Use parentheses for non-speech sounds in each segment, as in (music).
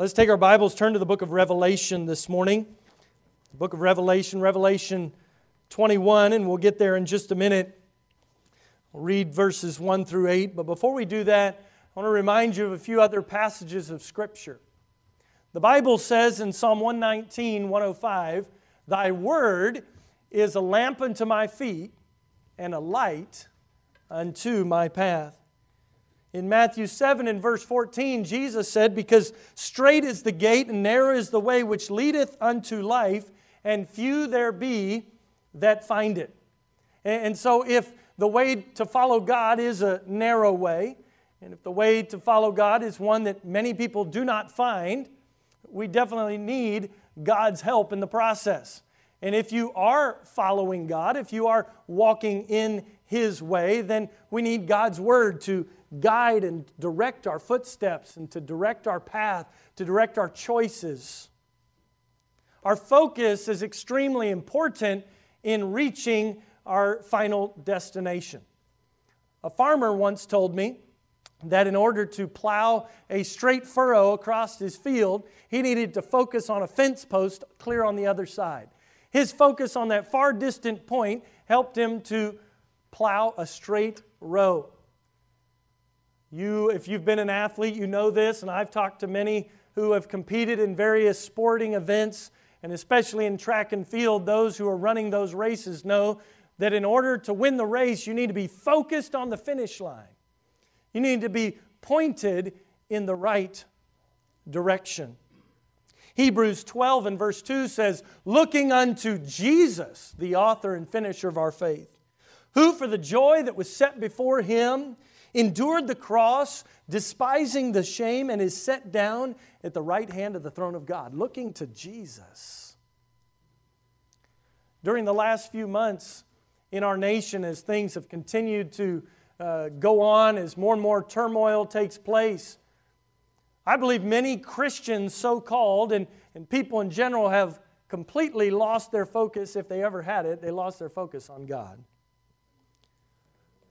Let's take our Bibles, turn to the book of Revelation this morning. The book of Revelation, Revelation 21, and we'll get there in just a minute. We'll read verses 1 through 8. But before we do that, I want to remind you of a few other passages of Scripture. The Bible says in Psalm 119, 105, Thy word is a lamp unto my feet and a light unto my path. In Matthew 7 and verse 14, Jesus said, Because straight is the gate and narrow is the way which leadeth unto life, and few there be that find it. And so, if the way to follow God is a narrow way, and if the way to follow God is one that many people do not find, we definitely need God's help in the process. And if you are following God, if you are walking in His way, then we need God's Word to guide and direct our footsteps and to direct our path, to direct our choices. Our focus is extremely important in reaching our final destination. A farmer once told me that in order to plow a straight furrow across his field, he needed to focus on a fence post clear on the other side. His focus on that far distant point helped him to plow a straight row. You, if you've been an athlete, you know this, and I've talked to many who have competed in various sporting events, and especially in track and field, those who are running those races know that in order to win the race, you need to be focused on the finish line. You need to be pointed in the right direction. Hebrews 12 and verse 2 says, Looking unto Jesus, the author and finisher of our faith, who for the joy that was set before him endured the cross, despising the shame, and is set down at the right hand of the throne of God, looking to Jesus. During the last few months in our nation, as things have continued to uh, go on, as more and more turmoil takes place, I believe many Christians, so called, and, and people in general, have completely lost their focus, if they ever had it, they lost their focus on God.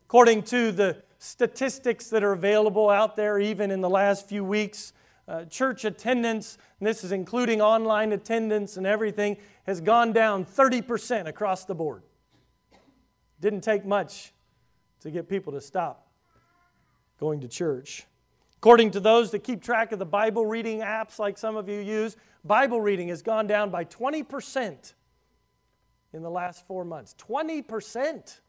According to the statistics that are available out there, even in the last few weeks. Uh, church attendance, this is including online attendance and everything, has gone down 30% across the board. Didn't take much to get people to stop going to church. According to those that keep track of the Bible reading apps like some of you use, Bible reading has gone down by 20% in the last four months. 20%.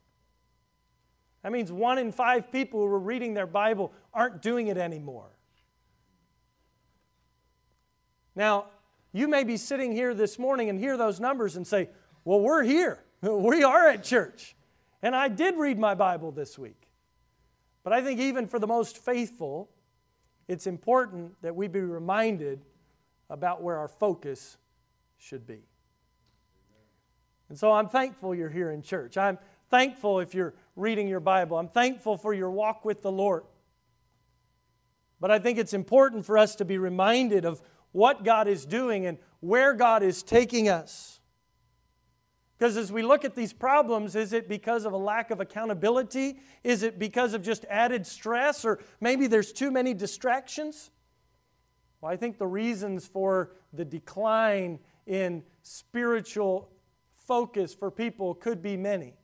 That means one in five people who were reading their Bible aren't doing it anymore. Now, you may be sitting here this morning and hear those numbers and say, Well, we're here. (laughs) We are at church. And I did read my Bible this week. But I think even for the most faithful, it's important that we be reminded about where our focus should be. And so I'm thankful you're here in church. I'm thankful if you're reading your Bible. I'm thankful for your walk with the Lord. But I think it's important for us to be reminded of what God is doing and where God is taking us. Because as we look at these problems, is it because of a lack of accountability? Is it because of just added stress? Or maybe there's too many distractions? Well, I think the reasons for the decline in spiritual focus for people could be many.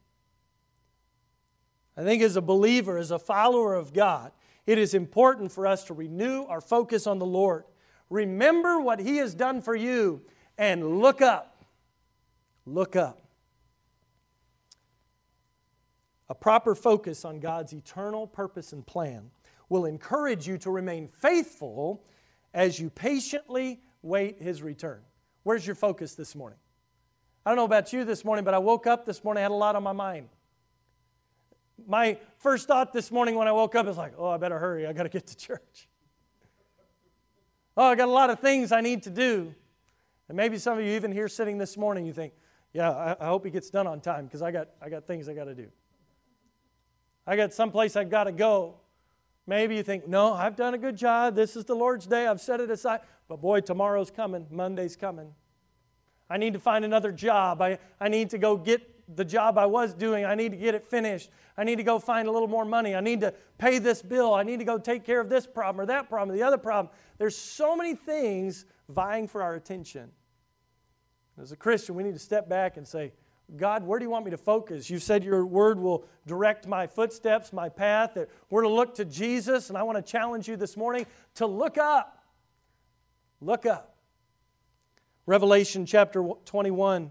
I think as a believer, as a follower of God, it is important for us to renew our focus on the Lord. Remember what He has done for you and look up. Look up. A proper focus on God's eternal purpose and plan will encourage you to remain faithful as you patiently wait His return. Where's your focus this morning? I don't know about you this morning, but I woke up this morning, I had a lot on my mind. My first thought this morning when I woke up is like, oh, I better hurry. I got to get to church. Oh, I got a lot of things I need to do. And maybe some of you, even here sitting this morning, you think, yeah, I, I hope he gets done on time because I got, I got things I got to do. I got someplace I've got to go. Maybe you think, no, I've done a good job. This is the Lord's day. I've set it aside. But boy, tomorrow's coming. Monday's coming. I need to find another job. I, I need to go get the job I was doing. I need to get it finished. I need to go find a little more money. I need to pay this bill. I need to go take care of this problem or that problem or the other problem. There's so many things vying for our attention. As a Christian, we need to step back and say, God, where do you want me to focus? You said your word will direct my footsteps, my path, that we're to look to Jesus, and I want to challenge you this morning to look up. Look up. Revelation chapter 21,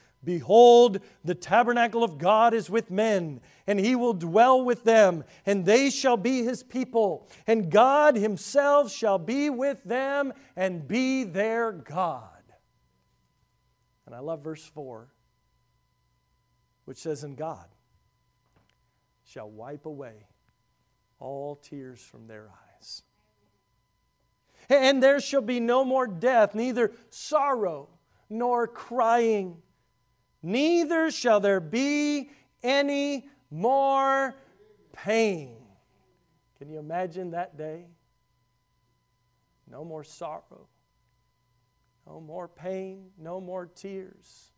Behold, the tabernacle of God is with men, and he will dwell with them, and they shall be his people, and God himself shall be with them and be their God. And I love verse 4, which says, And God shall wipe away all tears from their eyes. And there shall be no more death, neither sorrow nor crying, neither shall there be any more pain. Can you imagine that day? No more sorrow, no more pain, no more tears,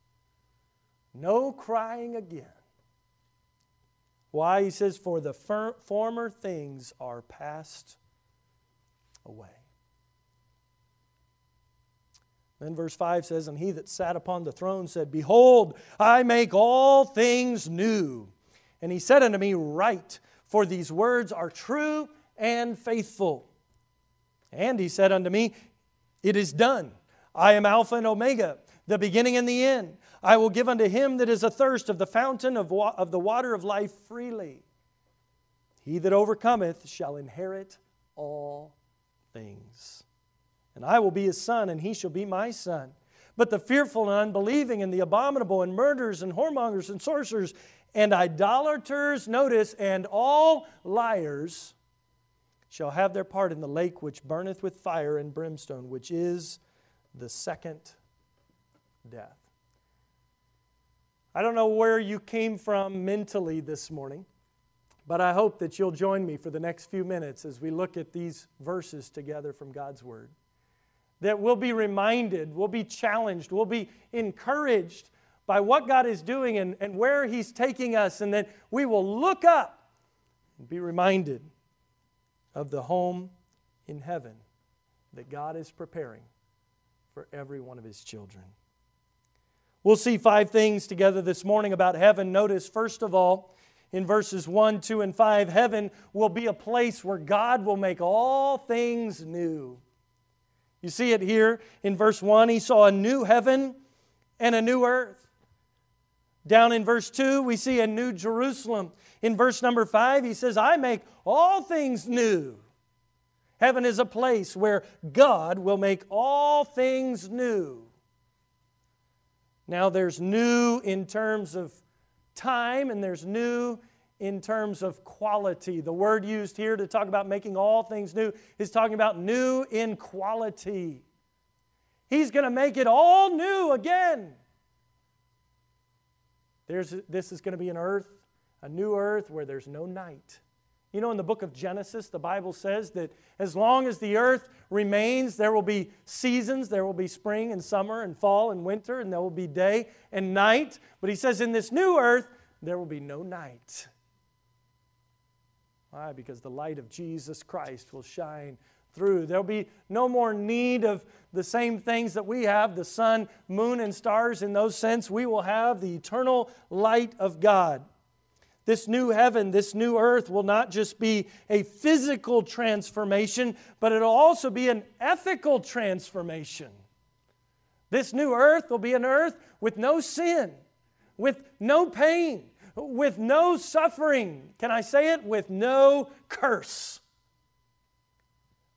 no crying again. Why? He says, For the former things are passed away. Then verse 5 says, And he that sat upon the throne said, Behold, I make all things new. And he said unto me, Write, for these words are true and faithful. And he said unto me, It is done. I am Alpha and Omega, the beginning and the end. I will give unto him that is athirst of the fountain of, wa- of the water of life freely. He that overcometh shall inherit all things. And I will be his son, and he shall be my son. But the fearful and unbelieving, and the abominable, and murderers, and whoremongers, and sorcerers, and idolaters, notice, and all liars shall have their part in the lake which burneth with fire and brimstone, which is the second death. I don't know where you came from mentally this morning, but I hope that you'll join me for the next few minutes as we look at these verses together from God's Word. That we'll be reminded, we'll be challenged, we'll be encouraged by what God is doing and, and where He's taking us, and that we will look up and be reminded of the home in heaven that God is preparing for every one of His children. We'll see five things together this morning about heaven. Notice, first of all, in verses 1, 2, and 5, heaven will be a place where God will make all things new. You see it here in verse 1. He saw a new heaven and a new earth. Down in verse 2, we see a new Jerusalem. In verse number 5, he says, I make all things new. Heaven is a place where God will make all things new. Now, there's new in terms of time, and there's new in terms of quality. The word used here to talk about making all things new is talking about new in quality. He's going to make it all new again. There's, this is going to be an earth, a new earth where there's no night. You know, in the book of Genesis, the Bible says that as long as the earth remains, there will be seasons. There will be spring and summer and fall and winter, and there will be day and night. But he says, in this new earth, there will be no night. Why? Because the light of Jesus Christ will shine through. There'll be no more need of the same things that we have the sun, moon, and stars. In those sense, we will have the eternal light of God. This new heaven, this new earth will not just be a physical transformation, but it'll also be an ethical transformation. This new earth will be an earth with no sin, with no pain, with no suffering. Can I say it? With no curse.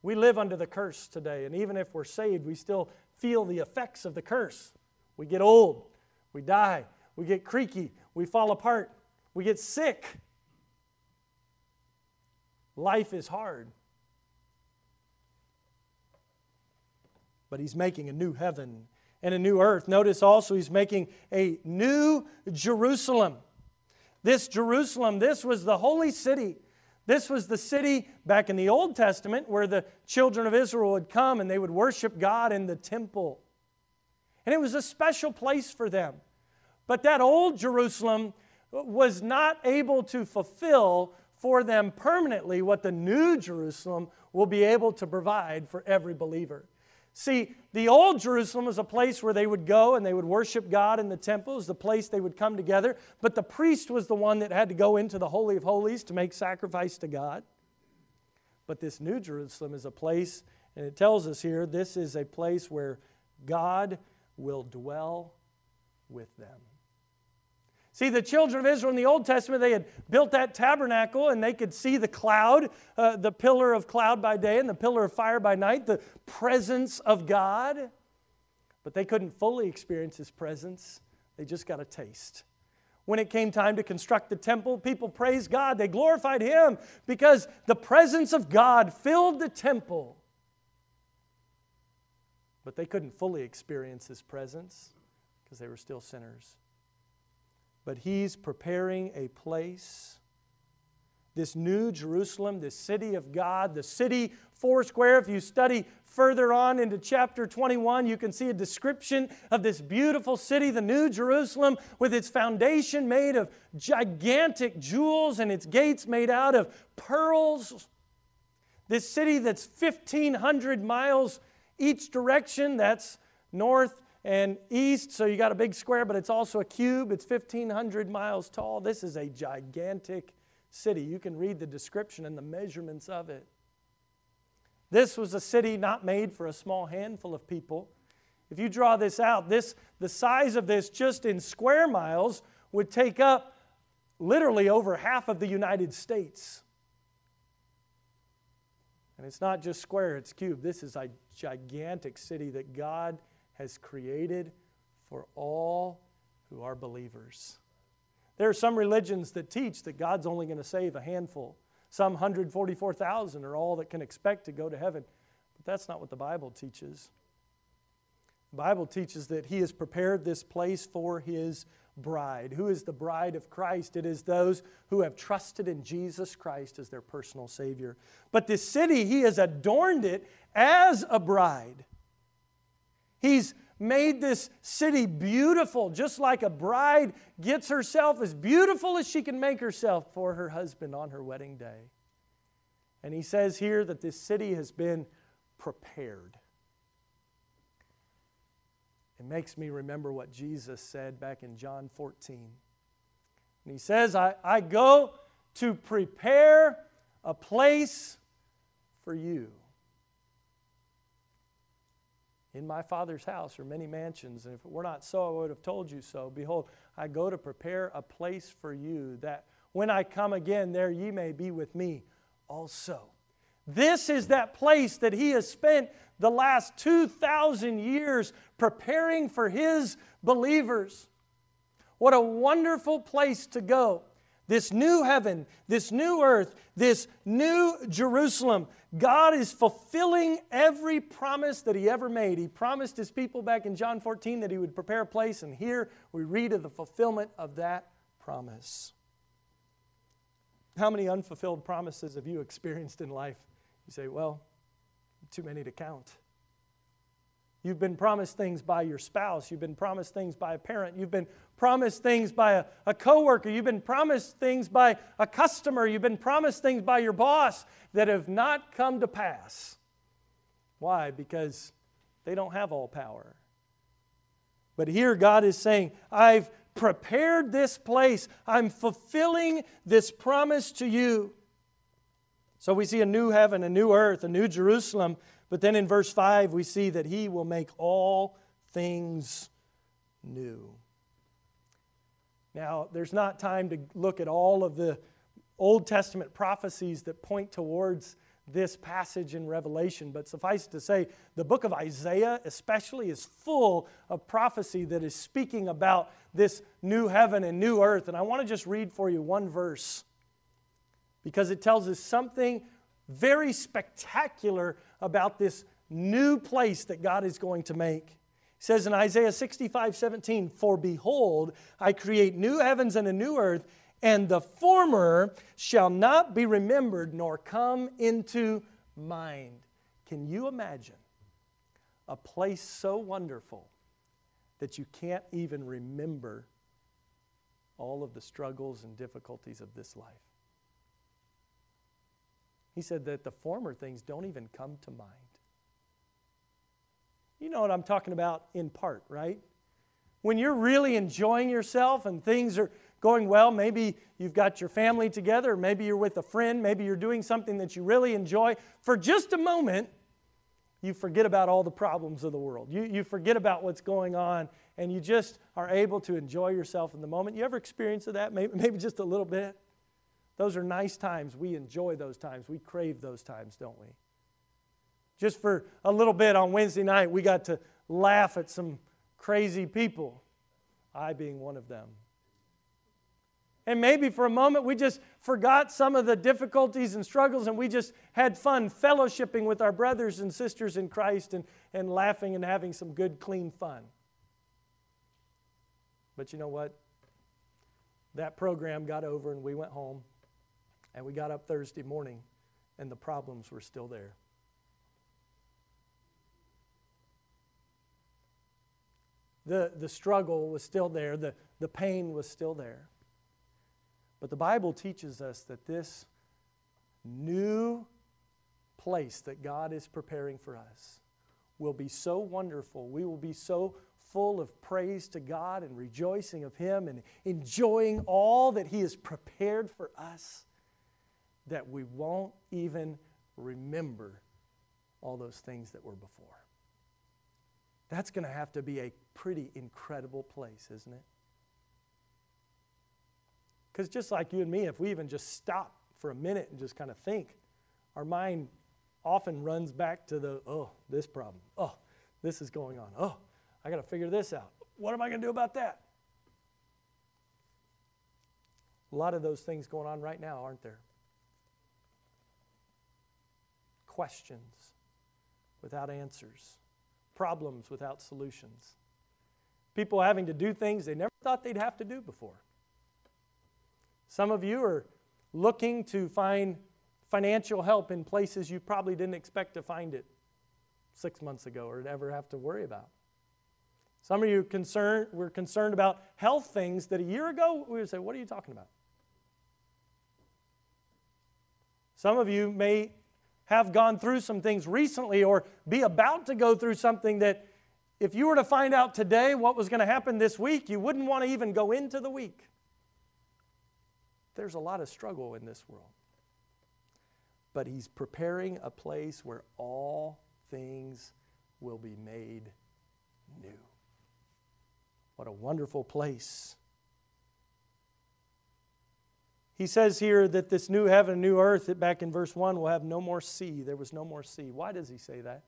We live under the curse today, and even if we're saved, we still feel the effects of the curse. We get old, we die, we get creaky, we fall apart. We get sick. Life is hard. But He's making a new heaven and a new earth. Notice also he's making a new Jerusalem. This Jerusalem, this was the holy city. This was the city back in the Old Testament where the children of Israel would come and they would worship God in the temple. And it was a special place for them. But that old Jerusalem was not able to fulfill for them permanently what the new Jerusalem will be able to provide for every believer. See, the old Jerusalem was a place where they would go and they would worship God in the temple. It was the place they would come together. But the priest was the one that had to go into the Holy of Holies to make sacrifice to God. But this new Jerusalem is a place, and it tells us here, this is a place where God will dwell with them. See, the children of Israel in the Old Testament, they had built that tabernacle and they could see the cloud, uh, the pillar of cloud by day and the pillar of fire by night, the presence of God. But they couldn't fully experience His presence, they just got a taste. When it came time to construct the temple, people praised God. They glorified Him because the presence of God filled the temple. But they couldn't fully experience His presence because they were still sinners but he's preparing a place. This new Jerusalem, this city of God, the city foursquare. If you study further on into chapter 21, you can see a description of this beautiful city, the New Jerusalem, with its foundation made of gigantic jewels and its gates made out of pearls. This city that's 1,500 miles each direction, that's north, and east, so you got a big square, but it's also a cube. It's 1,500 miles tall. This is a gigantic city. You can read the description and the measurements of it. This was a city not made for a small handful of people. If you draw this out, this the size of this just in square miles would take up literally over half of the United States. And it's not just square, it's cube. This is a gigantic city that God has created for all who are believers. There are some religions that teach that God's only going to save a handful. Some 144,000 are all that can expect to go to heaven. But that's not what the Bible teaches. The Bible teaches that He has prepared this place for His bride. Who is the bride of Christ? It is those who have trusted in Jesus Christ as their personal Savior. But this city, He has adorned it as a bride. He's made this city beautiful, just like a bride gets herself as beautiful as she can make herself for her husband on her wedding day. And he says here that this city has been prepared. It makes me remember what Jesus said back in John 14. And he says, I, I go to prepare a place for you. In my Father's house are many mansions, and if it were not so, I would have told you so. Behold, I go to prepare a place for you, that when I come again, there ye may be with me also. This is that place that he has spent the last 2,000 years preparing for his believers. What a wonderful place to go. This new heaven, this new earth, this new Jerusalem God is fulfilling every promise that He ever made. He promised His people back in John 14 that He would prepare a place, and here we read of the fulfillment of that promise. How many unfulfilled promises have you experienced in life? You say, well, too many to count. You've been promised things by your spouse. You've been promised things by a parent. You've been promised things by a, a coworker. You've been promised things by a customer. You've been promised things by your boss that have not come to pass. Why? Because they don't have all power. But here God is saying, I've prepared this place. I'm fulfilling this promise to you. So we see a new heaven, a new earth, a new Jerusalem but then in verse 5, we see that he will make all things new. Now, there's not time to look at all of the Old Testament prophecies that point towards this passage in Revelation, but suffice to say, the book of Isaiah, especially, is full of prophecy that is speaking about this new heaven and new earth. And I want to just read for you one verse because it tells us something very spectacular about this new place that God is going to make. It says in Isaiah 65 17, For behold, I create new heavens and a new earth, and the former shall not be remembered nor come into mind. Can you imagine a place so wonderful that you can't even remember all of the struggles and difficulties of this life? He said that the former things don't even come to mind. You know what I'm talking about in part, right? When you're really enjoying yourself and things are going well, maybe you've got your family together, maybe you're with a friend, maybe you're doing something that you really enjoy, for just a moment, you forget about all the problems of the world. You, you forget about what's going on, and you just are able to enjoy yourself in the moment. You ever experience that? Maybe, maybe just a little bit? Those are nice times. We enjoy those times. We crave those times, don't we? Just for a little bit on Wednesday night, we got to laugh at some crazy people, I being one of them. And maybe for a moment we just forgot some of the difficulties and struggles and we just had fun fellowshipping with our brothers and sisters in Christ and, and laughing and having some good, clean fun. But you know what? That program got over and we went home and we got up Thursday morning and the problems were still there. The, the struggle was still there, the, the pain was still there. But the Bible teaches us that this new place that God is preparing for us will be so wonderful. We will be so full of praise to God and rejoicing of Him and enjoying all that He has prepared for us that we won't even remember all those things that were before. That's going to have to be a pretty incredible place, isn't it? Because just like you and me, if we even just stop for a minute and just kind of think, our mind often runs back to the, oh, this problem. Oh, this is going on. Oh, I got to figure this out. What am I going to do about that? A lot of those things going on right now, aren't there? Questions without answers problems without solutions. People having to do things they never thought they'd have to do before. Some of you are looking to find financial help in places you probably didn't expect to find it six months ago or ever have to worry about. Some of you concerned, were concerned about health things that a year ago we would say, What are you talking about? Some of you may have gone through some things recently or be about to go through something that if you were to find out today what was going to happen this week, you wouldn't want to even go into the week. There's a lot of struggle in this world. But He's preparing a place where all things will be made new. What a wonderful place. He says here that this new heaven and new earth, that back in verse 1, will have no more sea. There was no more sea. Why does he say that?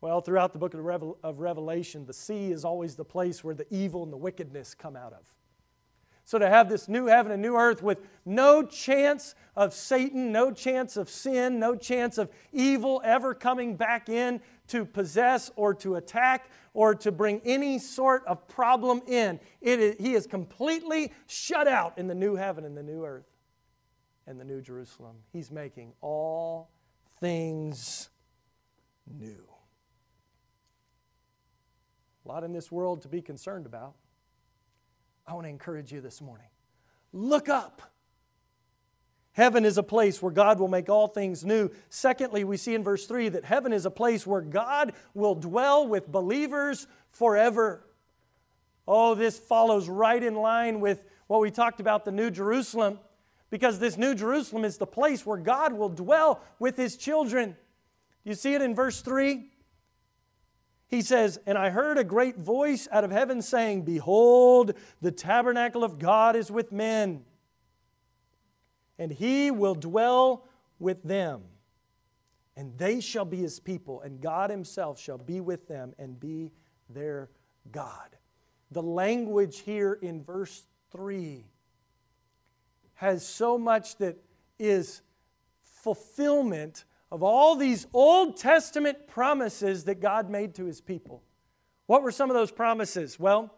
Well, throughout the book of Revelation, the sea is always the place where the evil and the wickedness come out of. So to have this new heaven and new earth with no chance of Satan, no chance of sin, no chance of evil ever coming back in to possess or to attack or to bring any sort of problem in. He is completely shut out in the new heaven and the new earth and the new Jerusalem. He's making all things new. A lot in this world to be concerned about. I want to encourage you this morning. Look up. Heaven is a place where God will make all things new. Secondly, we see in verse 3 that heaven is a place where God will dwell with believers forever. Oh, this follows right in line with what we talked about the New Jerusalem, because this New Jerusalem is the place where God will dwell with His children. You see it in verse 3? He says, And I heard a great voice out of heaven saying, Behold, the tabernacle of God is with men, and he will dwell with them. And they shall be his people, and God himself shall be with them and be their God. The language here in verse 3 has so much that is fulfillment of all these Old Testament promises that God made to his people. What were some of those promises? Well,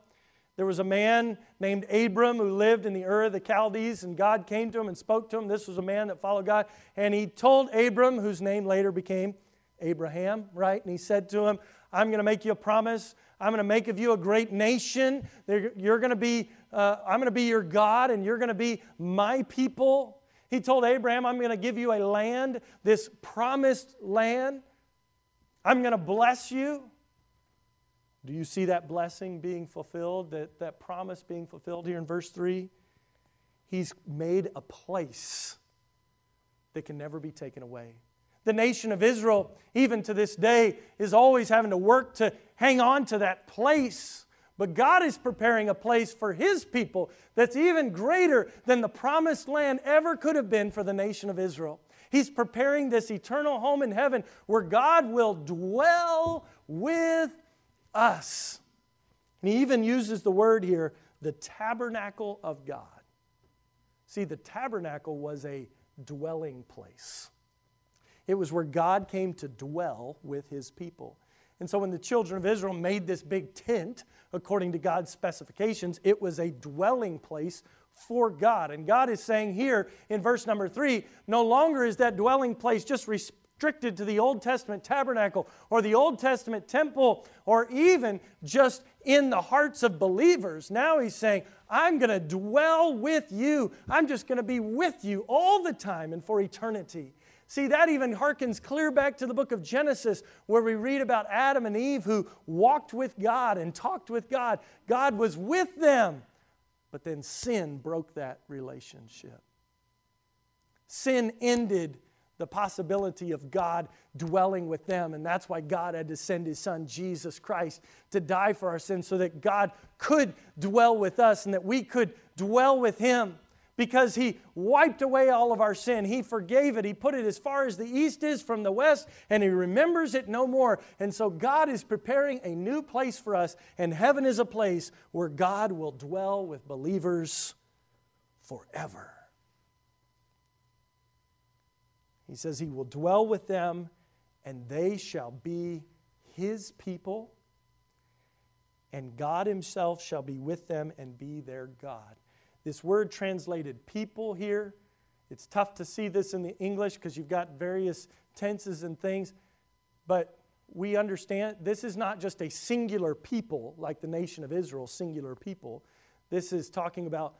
there was a man named Abram who lived in the Ur of the Chaldees, and God came to him and spoke to him. This was a man that followed God. And he told Abram, whose name later became Abraham, right? And he said to him, I'm going to make you a promise. I'm going to make of you a great nation. You're going to be, uh, I'm going to be your God, and you're going to be my people. He told Abraham, I'm going to give you a land, this promised land. I'm going to bless you. Do you see that blessing being fulfilled, that, that promise being fulfilled here in verse 3? He's made a place that can never be taken away. The nation of Israel, even to this day, is always having to work to hang on to that place. But God is preparing a place for His people that's even greater than the promised land ever could have been for the nation of Israel. He's preparing this eternal home in heaven where God will dwell with us. And he even uses the word here, the tabernacle of God. See, the tabernacle was a dwelling place. It was where God came to dwell with his people. And so when the children of Israel made this big tent, according to God's specifications, it was a dwelling place for God. And God is saying here in verse number three no longer is that dwelling place just restricted to the Old Testament tabernacle or the Old Testament temple or even just in the hearts of believers. Now he's saying, I'm going to dwell with you. I'm just going to be with you all the time and for eternity. See, that even harkens clear back to the book of Genesis, where we read about Adam and Eve who walked with God and talked with God. God was with them, but then sin broke that relationship. Sin ended the possibility of God dwelling with them. And that's why God had to send his son, Jesus Christ, to die for our sins so that God could dwell with us and that we could dwell with him because he wiped away all of our sin. He forgave it. He put it as far as the east is from the west, and he remembers it no more. And so God is preparing a new place for us, and heaven is a place where God will dwell with believers forever. He says he will dwell with them, and they shall be his people, and God himself shall be with them and be their God. This word translated people here, it's tough to see this in the English because you've got various tenses and things, but we understand this is not just a singular people like the nation of Israel, singular people. This is talking about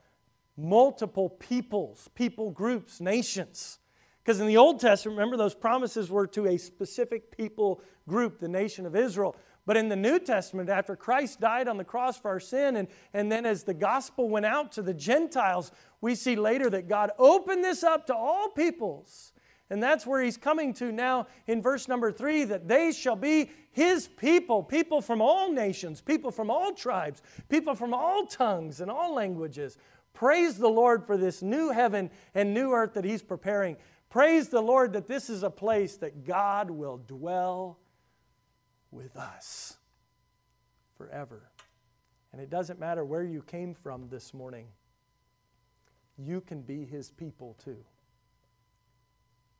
multiple peoples, people groups, nations. Because in the Old Testament, remember, those promises were to a specific people group, the nation of Israel. But in the New Testament, after Christ died on the cross for our sin, and, and then as the gospel went out to the Gentiles, we see later that God opened this up to all peoples. And that's where he's coming to now in verse number three that they shall be his people, people from all nations, people from all tribes, people from all tongues and all languages. Praise the Lord for this new heaven and new earth that he's preparing. Praise the Lord that this is a place that God will dwell with us forever. And it doesn't matter where you came from this morning, you can be his people too.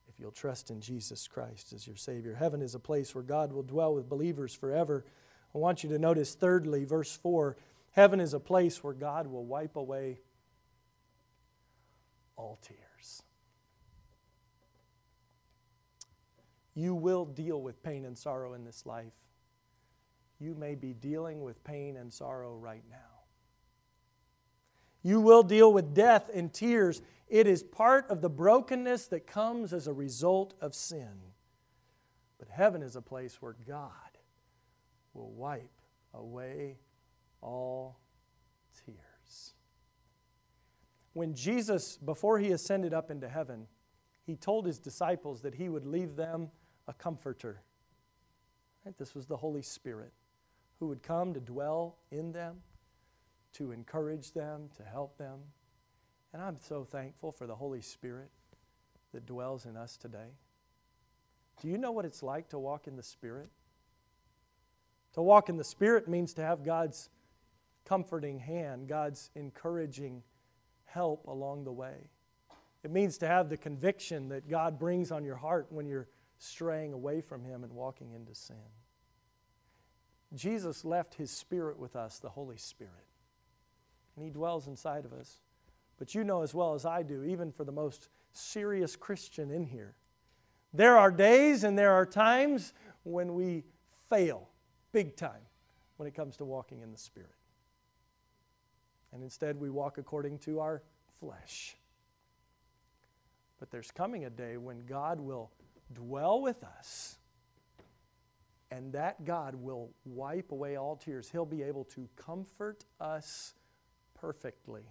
If you'll trust in Jesus Christ as your Savior. Heaven is a place where God will dwell with believers forever. I want you to notice, thirdly, verse 4 heaven is a place where God will wipe away all tears. You will deal with pain and sorrow in this life you may be dealing with pain and sorrow right now. You will deal with death and tears. It is part of the brokenness that comes as a result of sin. But heaven is a place where God will wipe away all tears. When Jesus, before he ascended up into heaven, he told his disciples that he would leave them a comforter. This was the Holy Spirit who would come to dwell in them, to encourage them, to help them. And I'm so thankful for the Holy Spirit that dwells in us today. Do you know what it's like to walk in the Spirit? To walk in the Spirit means to have God's comforting hand, God's encouraging help along the way. It means to have the conviction that God brings on your heart when you're straying away from Him and walking into sin. Jesus left his spirit with us, the Holy Spirit. And he dwells inside of us. But you know as well as I do, even for the most serious Christian in here, there are days and there are times when we fail big time when it comes to walking in the Spirit. And instead, we walk according to our flesh. But there's coming a day when God will dwell with us, and that God will wipe away all tears. He'll be able to comfort us perfectly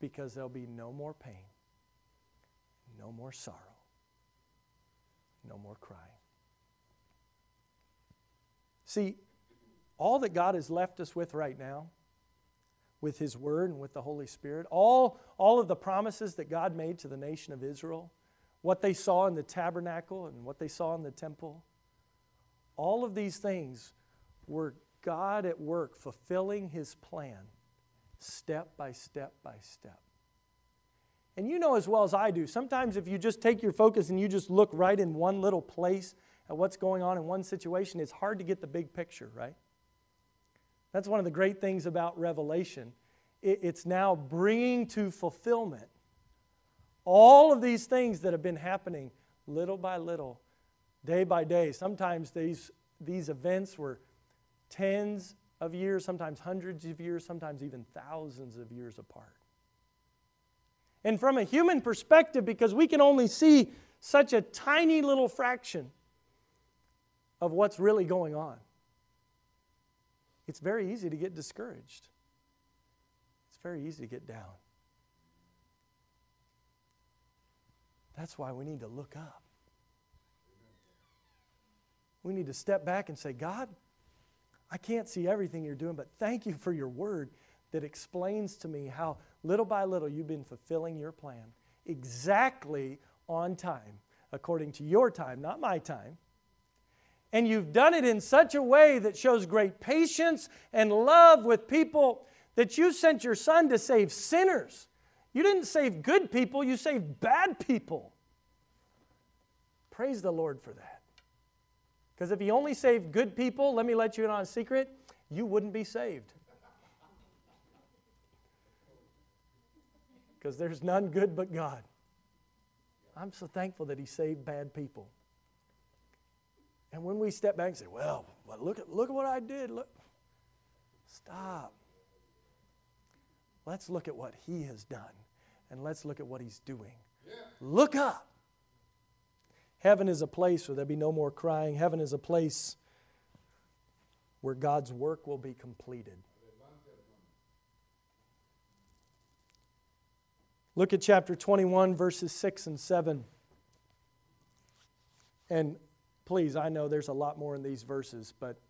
because there'll be no more pain, no more sorrow, no more crying. See, all that God has left us with right now, with His Word and with the Holy Spirit, all, all of the promises that God made to the nation of Israel, what they saw in the tabernacle and what they saw in the temple, all of these things were God at work fulfilling His plan step by step by step. And you know as well as I do, sometimes if you just take your focus and you just look right in one little place, at what's going on in one situation, it's hard to get the big picture, right? That's one of the great things about Revelation. It's now bringing to fulfillment all of these things that have been happening little by little, day by day. Sometimes these, these events were tens of years, sometimes hundreds of years, sometimes even thousands of years apart. And from a human perspective, because we can only see such a tiny little fraction of what's really going on. It's very easy to get discouraged. It's very easy to get down. That's why we need to look up. We need to step back and say, God, I can't see everything you're doing, but thank you for your word that explains to me how little by little you've been fulfilling your plan exactly on time, according to your time, not my time and you've done it in such a way that shows great patience and love with people that you sent your son to save sinners. You didn't save good people, you saved bad people. Praise the Lord for that. Because if he only saved good people, let me let you in on a secret, you wouldn't be saved. Because there's none good but God. I'm so thankful that he saved bad people. And when we step back and say, well, look, at, look at what I did, look. Stop. Let's look at what he has done and let's look at what he's doing. Yeah. Look up. Heaven is a place where there'll be no more crying. Heaven is a place where God's work will be completed. Look at chapter 21, verses 6 and 7. And please, I know there's a lot more in these verses, but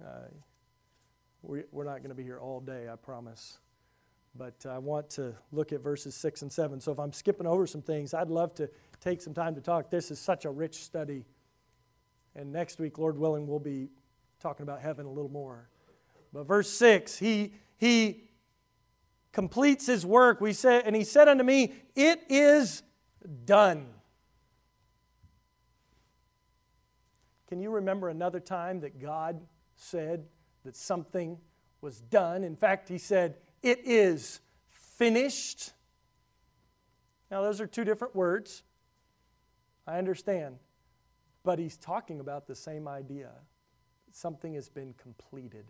uh, we, are not going to be here all day, I promise. But I want to look at verses 6 and 7. So if I'm skipping over some things, I'd love to take some time to talk. This is such a rich study. And next week, Lord willing, we'll be talking about heaven a little more. But verse 6, he, he completes his work. We said, and he said unto me, It is done. Can you remember another time that God said that something was done? In fact, He said, It is finished. Now, those are two different words. I understand. But He's talking about the same idea something has been completed.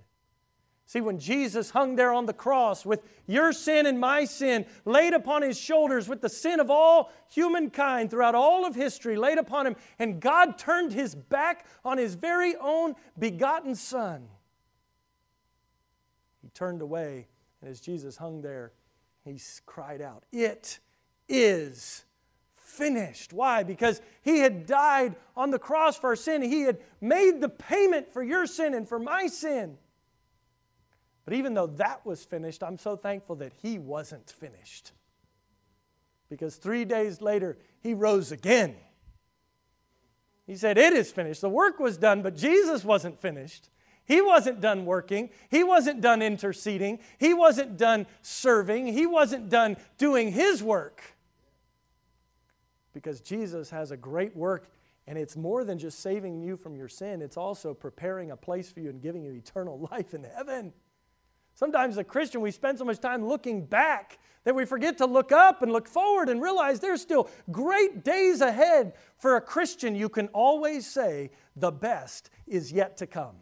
See, when Jesus hung there on the cross with your sin and my sin laid upon his shoulders, with the sin of all humankind throughout all of history laid upon him, and God turned his back on his very own begotten Son, he turned away, and as Jesus hung there, he cried out, It is finished. Why? Because he had died on the cross for our sin, he had made the payment for your sin and for my sin. But even though that was finished, I'm so thankful that he wasn't finished. Because three days later, he rose again. He said, It is finished. The work was done, but Jesus wasn't finished. He wasn't done working. He wasn't done interceding. He wasn't done serving. He wasn't done doing his work. Because Jesus has a great work And it's more than just saving you from your sin, it's also preparing a place for you and giving you eternal (laughs) life in heaven. Sometimes, as a Christian, we spend so much time looking back that we forget to look up and look forward and realize there's still great days ahead. For a Christian, you can always say, the best is yet to come.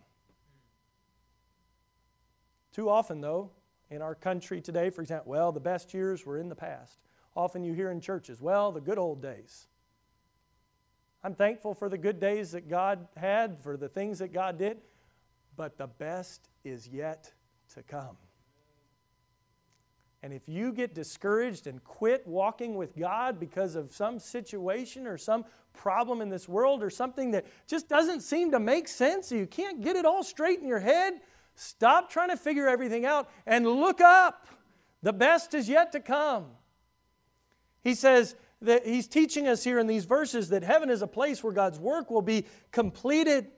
Too often, though, in our country today, for example, well, the best years were in the past. Often you hear in churches, well, the good old days. I'm thankful for the good days that God had, for the things that God did, but the best is yet to come. And if you get discouraged and quit walking with God because of some situation or some problem in this world or something that just doesn't seem to make sense, you can't get it all straight in your head, stop trying to figure everything out and look up. The best is yet to come. He says that he's teaching us here in these verses that heaven is a place where God's work will be completed.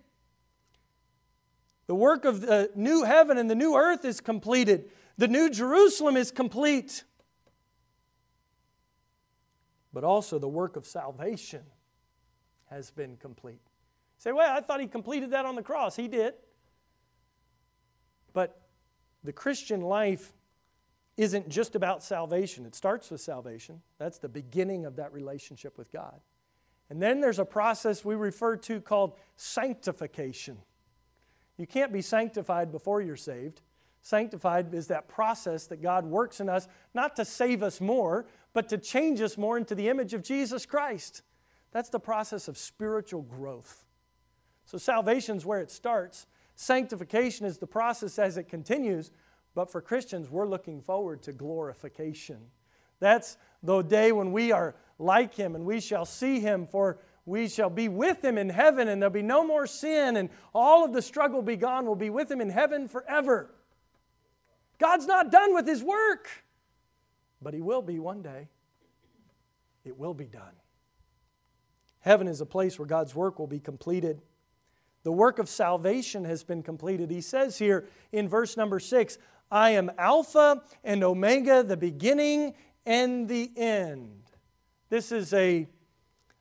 The work of the new heaven and the new earth is completed. The new Jerusalem is complete. But also the work of salvation has been complete. You say, well, I thought he completed that on the cross. He did. But the Christian life isn't just about salvation. It starts with salvation, that's the beginning of that relationship with God. And then there's a process we refer to called sanctification. You can't be sanctified before you're saved. Sanctified is that process that God works in us, not to save us more, but to change us more into the image of Jesus Christ. That's the process of spiritual growth. So, salvation is where it starts. Sanctification is the process as it continues, but for Christians, we're looking forward to glorification. That's the day when we are like Him and we shall see Him, for we shall be with Him in heaven, and there'll be no more sin, and all of the struggle be gone. We'll be with Him in heaven forever. God's not done with His work, but He will be one day. It will be done. Heaven is a place where God's work will be completed. The work of salvation has been completed. He says here in verse number six, I am Alpha and Omega, the beginning and the end. This is a,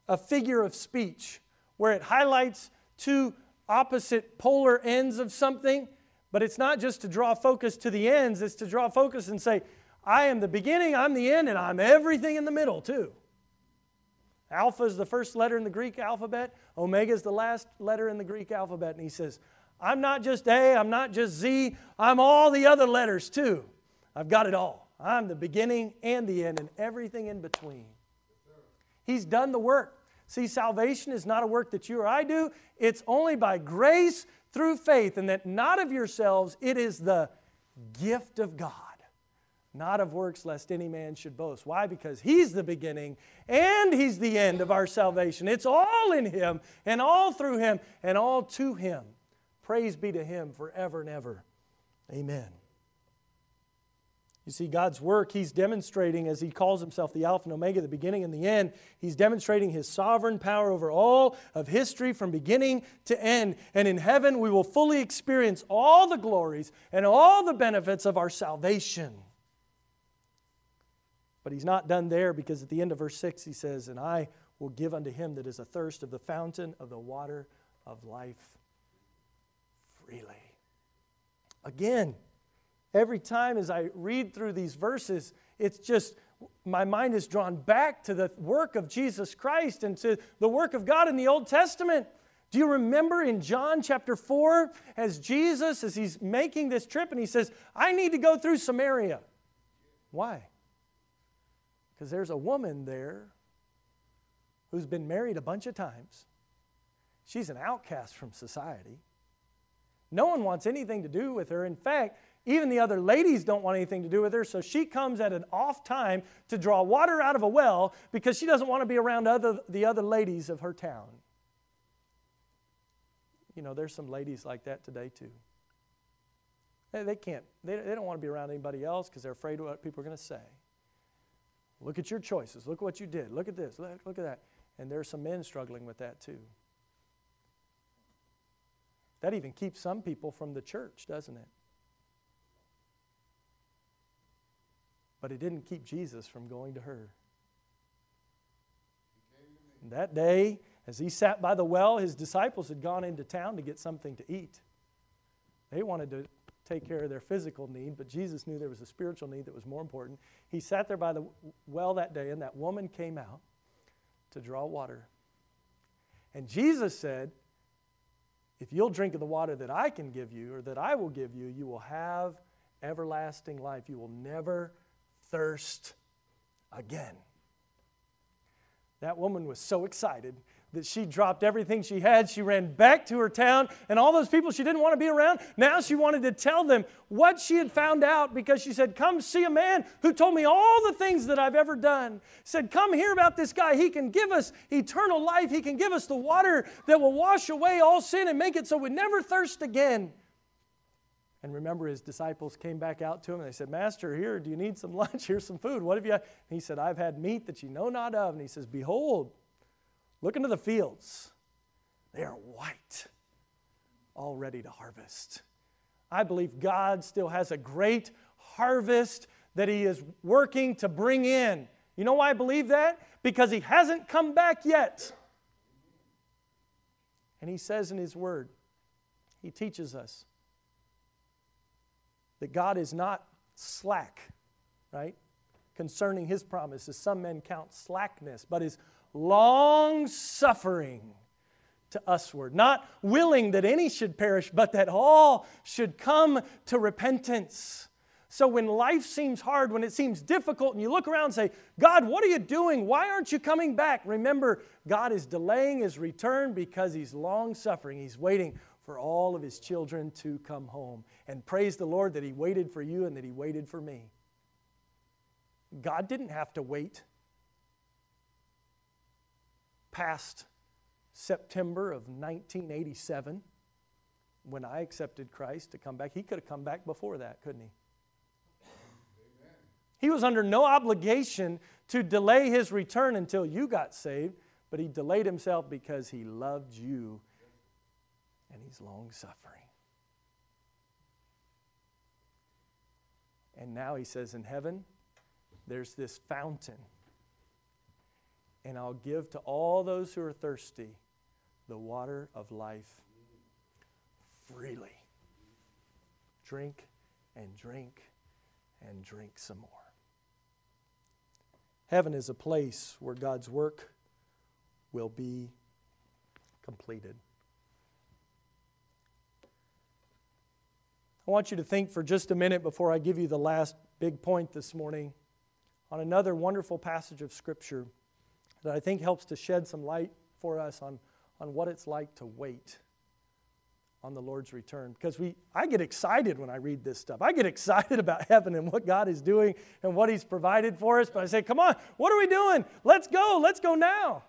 a figure of speech where it highlights two opposite polar ends of something, but it's not just to draw focus to the ends, it's to draw focus and say, I am the beginning, I'm the end, and I'm everything in the middle too. Alpha is the first letter in the Greek alphabet, Omega is the last letter in the Greek alphabet. And he says, I'm not just A, I'm not just Z, I'm all the other letters too. I've got it all. I'm the beginning and the end and everything in between. He's done the work. See, salvation is not a work that you or I do, it's only by grace through faith, and that not of yourselves, it is the gift of God not of works, lest any man should boast. Why? Because He's the beginning and He's the end of our salvation. It's all in Him and all through Him and all to Him. Praise be to Him forever and ever. Amen. You see, God's work, He's demonstrating as He calls Himself the Alpha and Omega, the beginning and the end. He's demonstrating His sovereign power over all of history from beginning to end. And in heaven, we will fully experience all the glories and all the benefits of our salvation. But he's not done there because at the end of verse 6 he says, And I will give unto him that is athirst of the fountain of the water of life freely. Again, every time as I read through these verses, it's just my mind is drawn back to the work of Jesus Christ and to the work of God in the Old Testament. Do you remember in John chapter 4 as Jesus, as he's making this trip, and he says, I need to go through Samaria? Why? Because there's a woman there who's been married a bunch of times. She's an outcast from society. No one wants anything to do with her. In fact, even the other ladies don't want anything to do with her, so she comes at an off time to draw water out of a well because she doesn't want to be around other, the other ladies of her town. You know, there's some ladies like that today, too. They, they can't, they, they don't want to be around anybody else because they're afraid of what people are going to say. Look at your choices. Look what you did. Look at this. Look, look at that. And there are some men struggling with that too. That even keeps some people from the church, doesn't it? But it didn't keep Jesus from going to her. That day, As he sat by the well, his disciples had gone into town to get something to eat. They wanted to take care of their physical need, but Jesus knew there was a spiritual need that was more important. He sat there by the well that day, and that woman came out to draw water. And Jesus said, If you'll drink of the water that I can give you, or that I will give you, you will have everlasting life. You will never thirst again. That woman was so excited that she dropped everything she had. She ran back to her town, and all those people she didn't want to be around, now she wanted to tell them what she had found out because she said, Come see a man who told me all the things that I've ever done. Said, Come hear about this guy. He can give us eternal life, he can give us the water that will wash away all sin and make it so we never thirst again. And remember, his disciples came back out to him and they said, Master, here, do you need some (laughs) lunch? Here's some food. What have you? And he said, I've had meat that you know not of. And he says, Behold, Look into the fields. They are white, all ready to harvest. I believe God still has a great harvest that He is working to bring in. You know why I believe that? Because He hasn't come back yet. And He says in His Word, He teaches us that God is not slack, right? Concerning His promises. Some men count slackness, but is long suffering to usward, not willing that any should perish, but that all should come to repentance. So when life seems hard, when it seems difficult, and you look around and say, God, what are you doing? Why aren't you coming back? Remember, God is delaying his return because he's long suffering. He's waiting for all of his children to come home. And praise the Lord that he waited for you and that he waited for me. God didn't have to wait past September of 1987 when I accepted Christ to come back. He could have come back before that, couldn't he? Amen. He was under no obligation to delay his return until you got saved, but he delayed himself because he loved you and he's long suffering. And now he says in heaven, there's this fountain and I'll give to all those who are thirsty the water of life freely. Drink and drink and drink some more. Heaven is a place where God's work will be completed. I want you to think for just a minute before I give you the last big point this morning on another wonderful passage of Scripture that I think helps to shed some light for us on, on what it's like to wait on the Lord's return. Because we, I get excited when I read this stuff. I get excited (laughs) about heaven and what God is doing and what He's provided for us. But I say, come on, what are we doing? Let's go. Let's go now.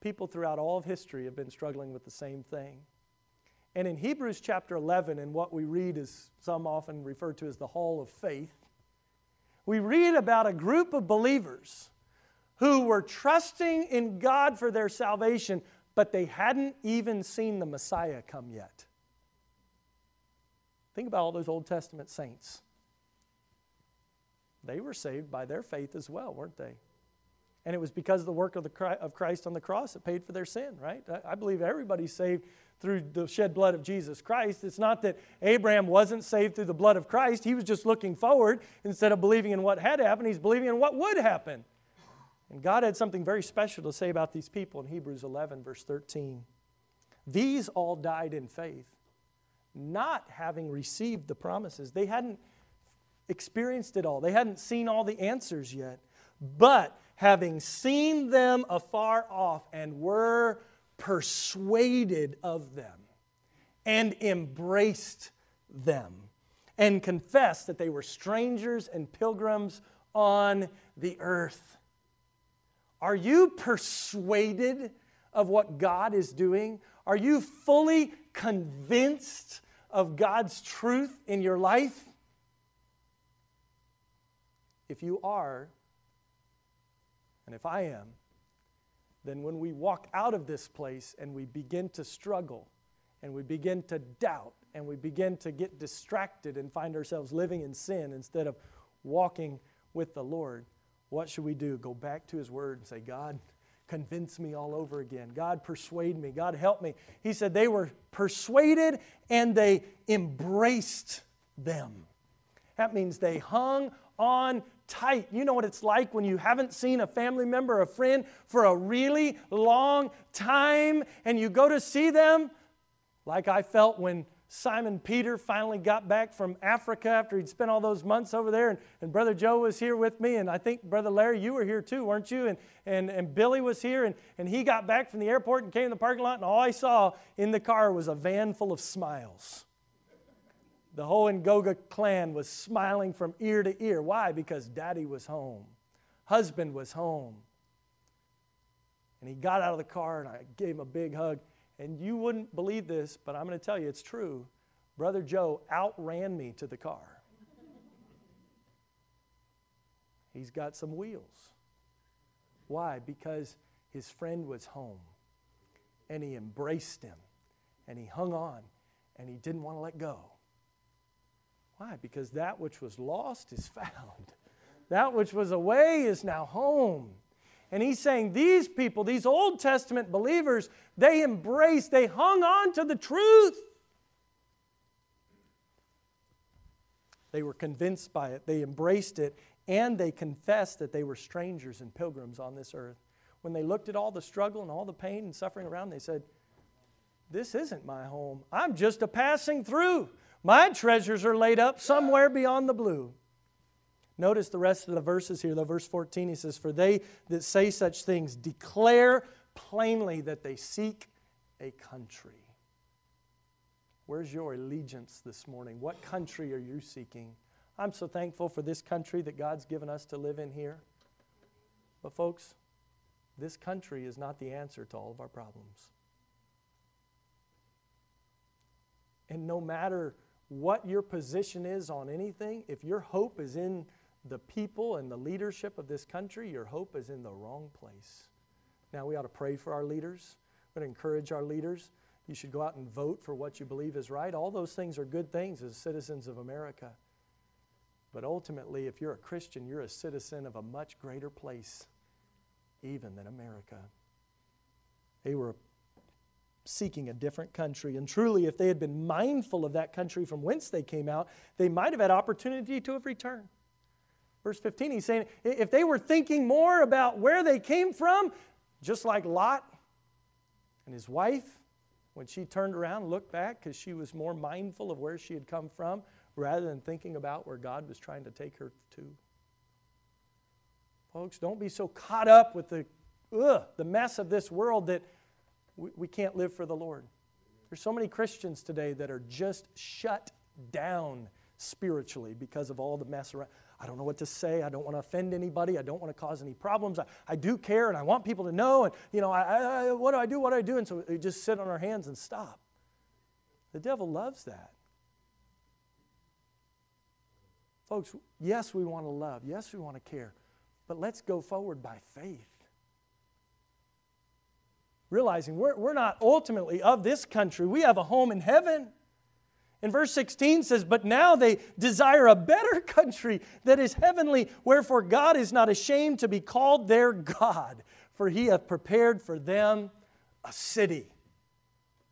People throughout all of history have been struggling with the same thing. And in Hebrews chapter 11, and what we read is some often referred to as the hall of faith, we read about a group of believers who were trusting in God for their salvation, but they hadn't even seen the Messiah come yet. Think about all those Old Testament saints. They were saved by their faith as well, weren't they? And it was because of the work of, of Christ on the cross that paid for their sin, right? I believe everybody's saved through the shed blood of Jesus Christ. It's not that Abraham wasn't saved through the blood of Christ. He was just looking forward instead of believing in what had happened. He's believing in what would happen. And God had something very special to say about these people in Hebrews 11, verse 13. These all died in faith, not having received the promises. They hadn't experienced it all, they hadn't seen all the answers yet, but having seen them afar off and were persuaded of them and embraced them and confessed that they were strangers and pilgrims on the earth. Are you persuaded of what God is doing? Are you fully convinced of God's truth in your life? If you are, and if I am, then when we walk out of this place and we begin to struggle and we begin to doubt and we begin to get distracted and find ourselves living in sin instead of walking with the Lord, what should we do? Go back to His Word and say, God, convince me all over again. God, persuade me. God, help me. He said they were persuaded and they embraced them. That means they hung on tight. You know what it's like when you haven't seen a family member, a friend for a really long time, and you go to see them, like I felt when Simon Peter finally got back from Africa after he'd spent all those months over there. And, and Brother Joe was here with me. And I think, Brother Larry, you were here too, weren't you? And, and, and Billy was here. And, and he got back from the airport and came to the parking lot. And all I saw in the car was a van full of smiles. The whole Ngoga clan was smiling from ear to ear. Why? Because daddy was home, husband was home. And he got out of the car and I gave him a big hug. And you wouldn't believe this, but I'm going to tell you it's true. Brother Joe outran me to the car. He's got some wheels. Why? Because his friend was home and he embraced him and he hung on and he didn't want to let go. Why? Because that which was lost is (laughs) found. That which was away is now home. And he's saying these people, these Old Testament believers, they embraced, they hung on to the truth. They were convinced by it, they embraced it, and they confessed that they were strangers and pilgrims on this earth. When they looked at all the struggle and all the pain and suffering around, they said, This isn't my home. I'm just a passing through. My treasures are laid up somewhere beyond the blue. Notice the rest of the verses here. The verse 14, he says, For they that say such things declare plainly that they seek a country. Where's your allegiance this morning? What country are you seeking? I'm so thankful for this country that God's given us to live in here. But, folks, this country is not the answer to all of our problems. And no matter what your position is on anything, if your hope is in the people and the leadership of this country, your hope is in the wrong place. Now, we ought to pray for our leaders. We're going to encourage our leaders. You should go out and vote for what you believe is right. All those things are good things as citizens of America. But ultimately, if you're a Christian, you're a citizen of a much greater place, even than America. They were seeking a different country. And truly, if they had been mindful of that country from whence they came out, they might have had opportunity to have returned. Verse 15, he's saying if they were thinking more about where they came from, just like Lot and his wife, when she turned around, looked back because she was more mindful of where she had come from rather than thinking about where God was trying to take her to. Folks, don't be so caught up with the, ugh, the mess of this world that we, we can't live for the Lord. There's so many Christians today that are just shut down spiritually because of all the mess around. I don't know what to say. I don't want to offend anybody. I don't want to cause any problems. I, I do care and I want people to know. And, you know, I, I, what do I do? What do I do? And so we just sit on our hands and stop. The devil loves that. Folks, yes, we want to love. Yes, we want to care. But let's go forward by faith. Realizing we're, we're not ultimately of this country, we have a home in heaven. And verse 16 says, But now they desire a better (laughs) country that is heavenly, wherefore God is not ashamed to be called their God, for he hath prepared for them a city.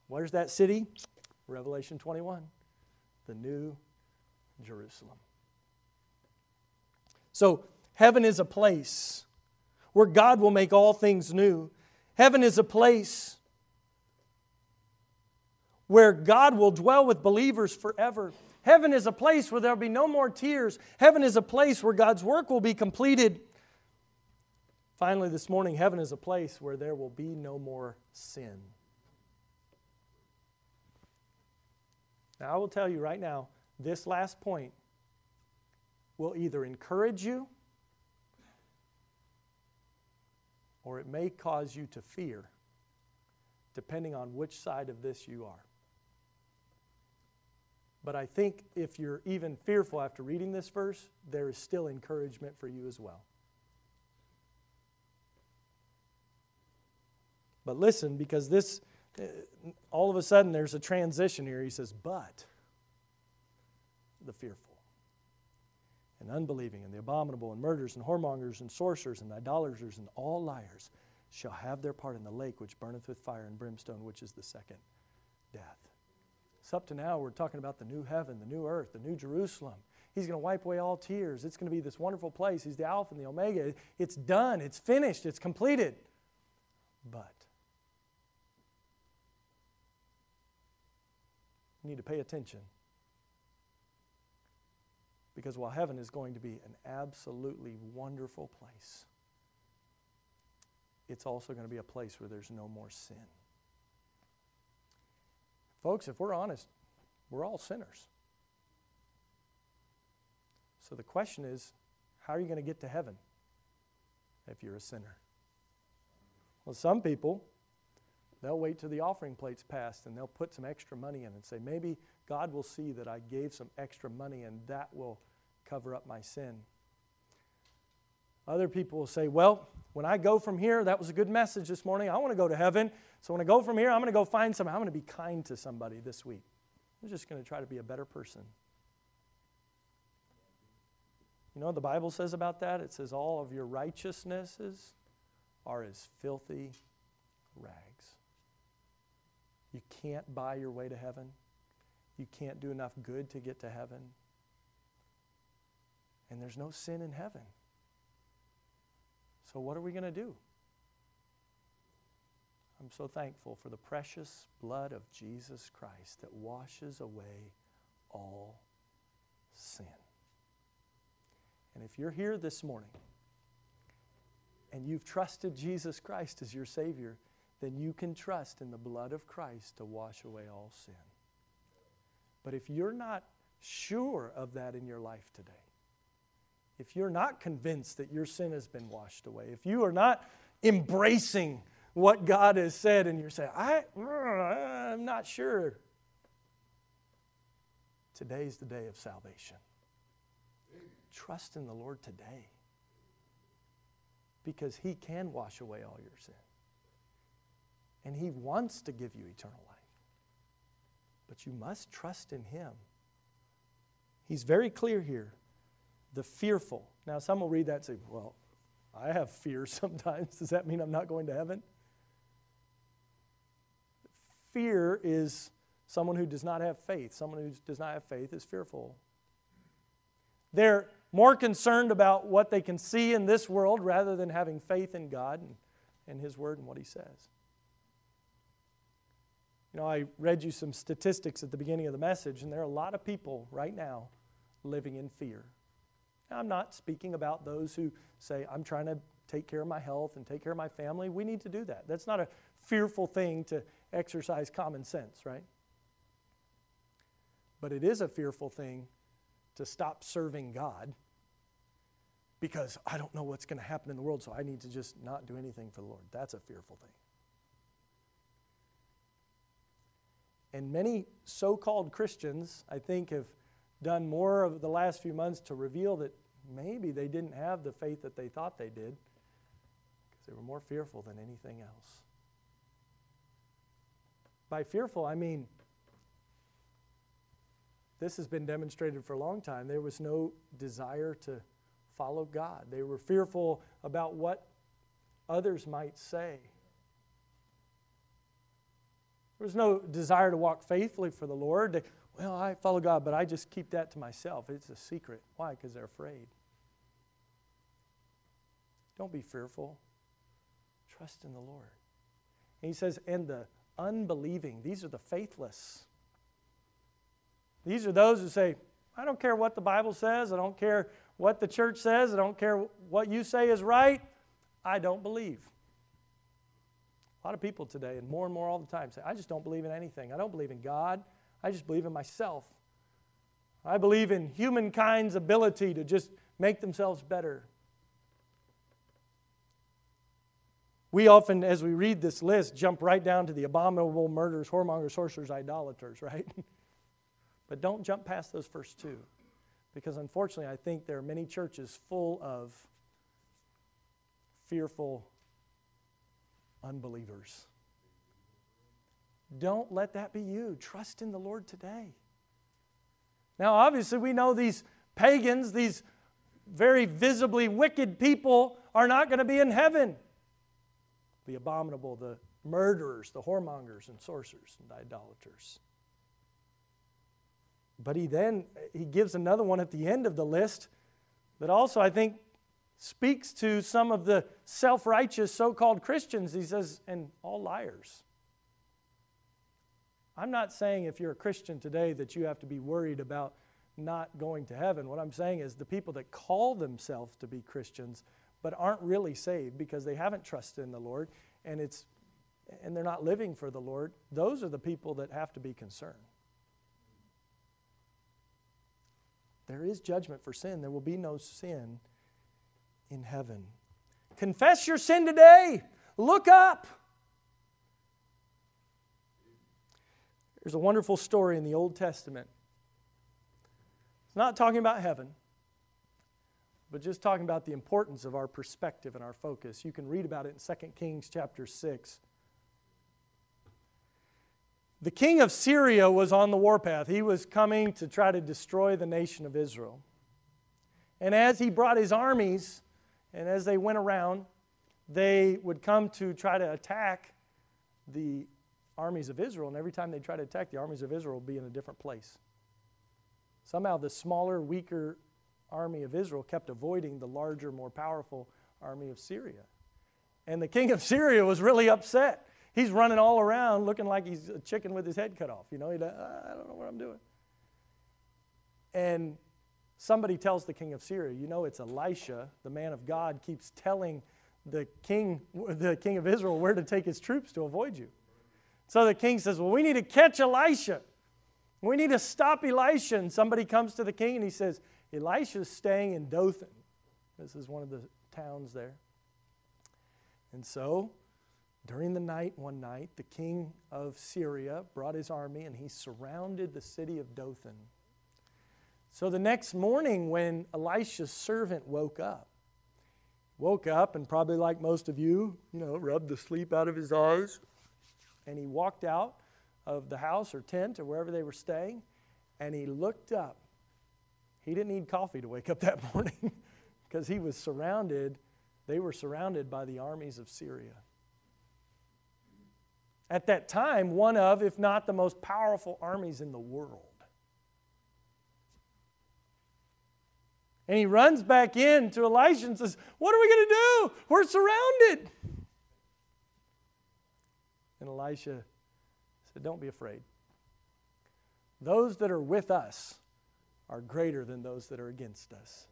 Where's that city? Revelation 21, the new Jerusalem. So, heaven is a place where God will make all things new. Heaven is a place where God will dwell with believers forever. Heaven is a place where there'll be no more tears. Heaven is a place where God's work will be completed. Finally, this morning, heaven is a place where there will be no more sin. Now, I will tell you right now, this last point will either encourage you or it may cause you to fear, depending on which side of this you are. But I think if you're even fearful after reading this verse, there is still encouragement for you as well. But listen, because this, uh, all of a sudden, there's a transition here. He says, But the fearful, and unbelieving, and the abominable, and murderers, and whoremongers, and sorcerers, and idolaters, and all liars shall have their part in the lake which burneth with fire and brimstone, which is the second death. So, up to now, we're talking about the new heaven, the new earth, the new Jerusalem. He's going to wipe away all tears. It's going to be this wonderful place. He's the Alpha and the Omega. It's done, it's finished, it's completed. But you need to pay attention. Because while heaven is going to be an absolutely wonderful place, it's also going to be a place where there's no more sin. Folks, if we're honest, we're all sinners. So the question is how are you going to get to heaven if you're a sinner? Well, some people, they'll wait till the offering plate's passed and they'll put some extra money in and say, maybe God will see that I gave some extra money and that will cover up my sin. Other people will say, well, when I go from here, that was a good message this morning. I want to go to heaven. So when I go from here, I'm going to go find somebody. I'm going to be kind to somebody this week. I'm just going to try to be a better person. You know what the Bible says about that? It says, All of your righteousnesses are as filthy rags. You can't buy your way to heaven. You can't do enough good to get to heaven. And there's no sin in heaven. So, what are we going to do? I'm so thankful for the precious blood of Jesus Christ that washes away all sin. And if you're here this morning and you've trusted Jesus Christ as your Savior, then you can trust in the blood of Christ to wash away all sin. But if you're not sure of that in your life today, if you're not convinced that your sin has been washed away, if you are not embracing what God has said and you're saying, I, mm, I'm not sure, today's the day of salvation. Trust in the Lord today because He can wash away all your sin. And He wants to give you eternal life. But you must trust in Him. He's very clear here. The fearful. Now, some will read that and say, well, I have fear (laughs) sometimes. Does that mean I'm not going to heaven? Fear is someone who does not have faith. Someone who does not have faith is fearful. They're more concerned about what they can see in this world rather than having faith in God and, and His Word and what He says. You know, I read you some statistics at the beginning of the message, and there are a lot of people right now living in fear. I'm not speaking about those who say, I'm trying to take care of my health and take care of my family. We need to do that. That's not a fearful thing to exercise common sense, right? But it is a fearful thing to stop serving God because I don't know what's going to happen in the world, so I need to just not do anything for the Lord. That's a fearful thing. And many so called Christians, I think, have done more of the last few months to reveal that maybe they didn't have the faith that they thought they did because they were more fearful than anything else. By fearful, I mean this has been demonstrated for a long time. There was no desire to follow God, they were fearful about what others might say. There was no desire to walk faithfully for the Lord. Well, I follow God, but I just keep that to myself. It's a secret. Why? Because they're afraid. Don't be fearful. Trust in the Lord. And he says, and the unbelieving, these are the faithless. These are those who say, I don't care what the Bible says, I don't care what the church says, I don't care what you say is right, I don't believe. A lot of people today, and more and more all the time, say, I just don't believe in anything. I don't believe in God, I just believe in myself. I believe in humankind's ability to just make themselves better. We often, as we read this list, jump right down to the abominable murderers, whoremongers, sorcerers, idolaters, right? (laughs) But don't jump past those first two. Because unfortunately, I think there are many churches full of fearful unbelievers. Don't let that be you. Trust in the Lord today. Now, obviously, we know these pagans, these very visibly wicked people, are not going to be in heaven. the abominable, the murderers, the whoremongers, and sorcerers and idolaters. But he then he gives another one at the end of the list that also I think speaks to some of the self-righteous so-called Christians. He says, and all liars. I'm not saying if you're a Christian today that you have to be worried about not going to heaven. What I'm saying is the people that call themselves to be Christians but aren't really saved because they haven't trusted in the Lord and it's and they're not living for the Lord, those are the people that have to be concerned. There is judgment for sin. There will be no sin in heaven. Confess your sin today. Look up. There's a wonderful story in the Old Testament. It's not talking about heaven, but just talking about the importance of our perspective and our focus. You can read about it in 2 Kings chapter 6. The king of Syria was on the warpath. He was coming to try to destroy the nation of Israel. And as he brought his armies, and as they went around, they would come to try to attack the armies of Israel. And every time they tried to attack, the armies of Israel be in a different place. Somehow, the smaller, weaker army of Israel kept avoiding the larger, more powerful army of Syria. And the king of Syria was really upset he's running all around looking like he's a chicken with his head cut off. You know, he, ah, I don't know what I'm doing. And somebody tells the king of Syria, you know, it's Elisha, the man of God, keeps telling the king, the king of Israel where to take his troops to avoid you. So the king says, Well, we need to catch Elisha. We need to stop Elisha. And somebody comes to the king and he says, Elisha's staying in Dothan. This is one of the towns there. And so during the night, one night, the king of Syria brought his army and he surrounded the city of Dothan. So the next morning, when Elisha's servant woke up, woke up and probably like most of you, you know, rubbed the sleep out of his eyes, and he walked out of the house or tent or wherever they were staying, and he looked up. He didn't need coffee to wake up that (laughs) morning because he was surrounded, they were surrounded by the armies of Syria at that time, one of, if not the most powerful armies in the world. And he runs back in to Elisha and says, What are we going to do? We're surrounded. And Elisha said, Don't be afraid. Those that are with us are greater than those that are against us.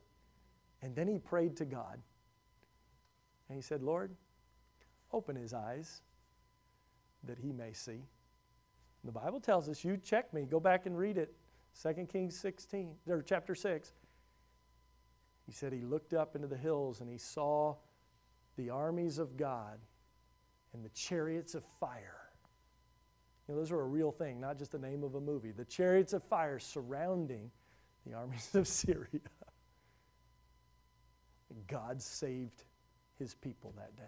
And then he prayed to God. And he said, Lord, open his eyes that he may see. The Bible tells us, you check me, go back and read it. 2 Kings 16, or chapter 6. He said he looked up into the hills and he saw the armies of God and the chariots of fire. You know, those are a real thing, not just the name of a movie. The chariots of fire surrounding the armies of Syria. God saved his people that day.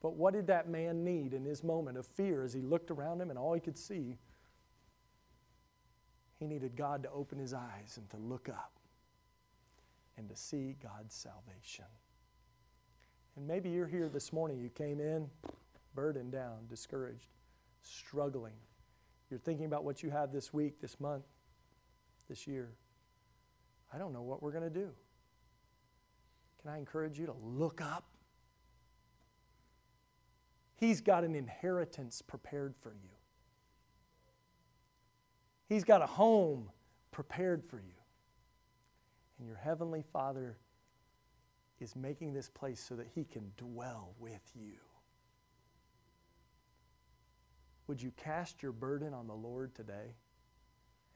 But what did that man need in his moment of fear as he looked around him and all he could see? He needed God to open his eyes and to look up and to see God's salvation. And maybe you're here this morning, you came in burdened down, discouraged, struggling. You're thinking about what you have this week, this month, this year. I don't know what we're going to do. Can I encourage you to look up He's got an inheritance prepared for you. He's got a home prepared for you. And your Heavenly Father is making this place so that He can dwell with you. Would you cast your burden on the Lord today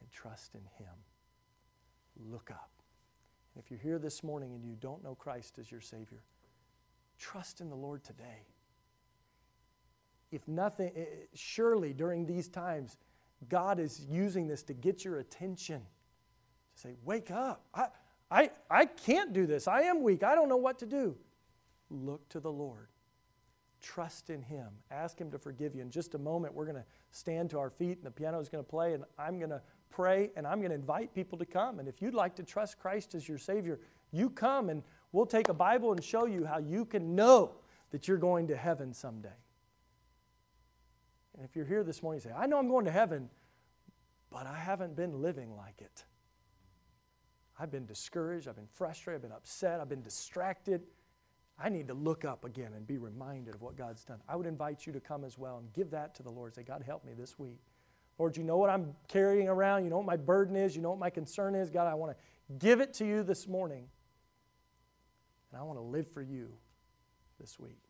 and trust in Him? Look up. And if you're here this morning and you don't know Christ as your Savior, trust in the Lord today if nothing, eh, eh, surely during these times, God is using this to get your attention. To say, wake up. I, I, I can't do this. I am weak. I don't know what to do. Look to the Lord. Trust in Him. Ask Him to forgive you. In just a moment, we're going to stand to our feet and the piano is going to play, and I'm going to pray and I'm going to invite people to come. And if you'd like to trust Christ as your Savior, you come and we'll take a Bible and show you how you can know that you're going to heaven someday. And if you're here this morning, you say, I know I'm going to heaven, but I haven't been living like it. I've been discouraged, I've been frustrated, I've been upset, I've been distracted. I need to look up again and be reminded of what God's done. I would invite you to come as well and give that to the Lord. Say, God, help me this week. Lord, you know what I'm carrying around. You know what my burden is. You know what my concern is. God, I want to give it to you this morning. And I want to live for you this week.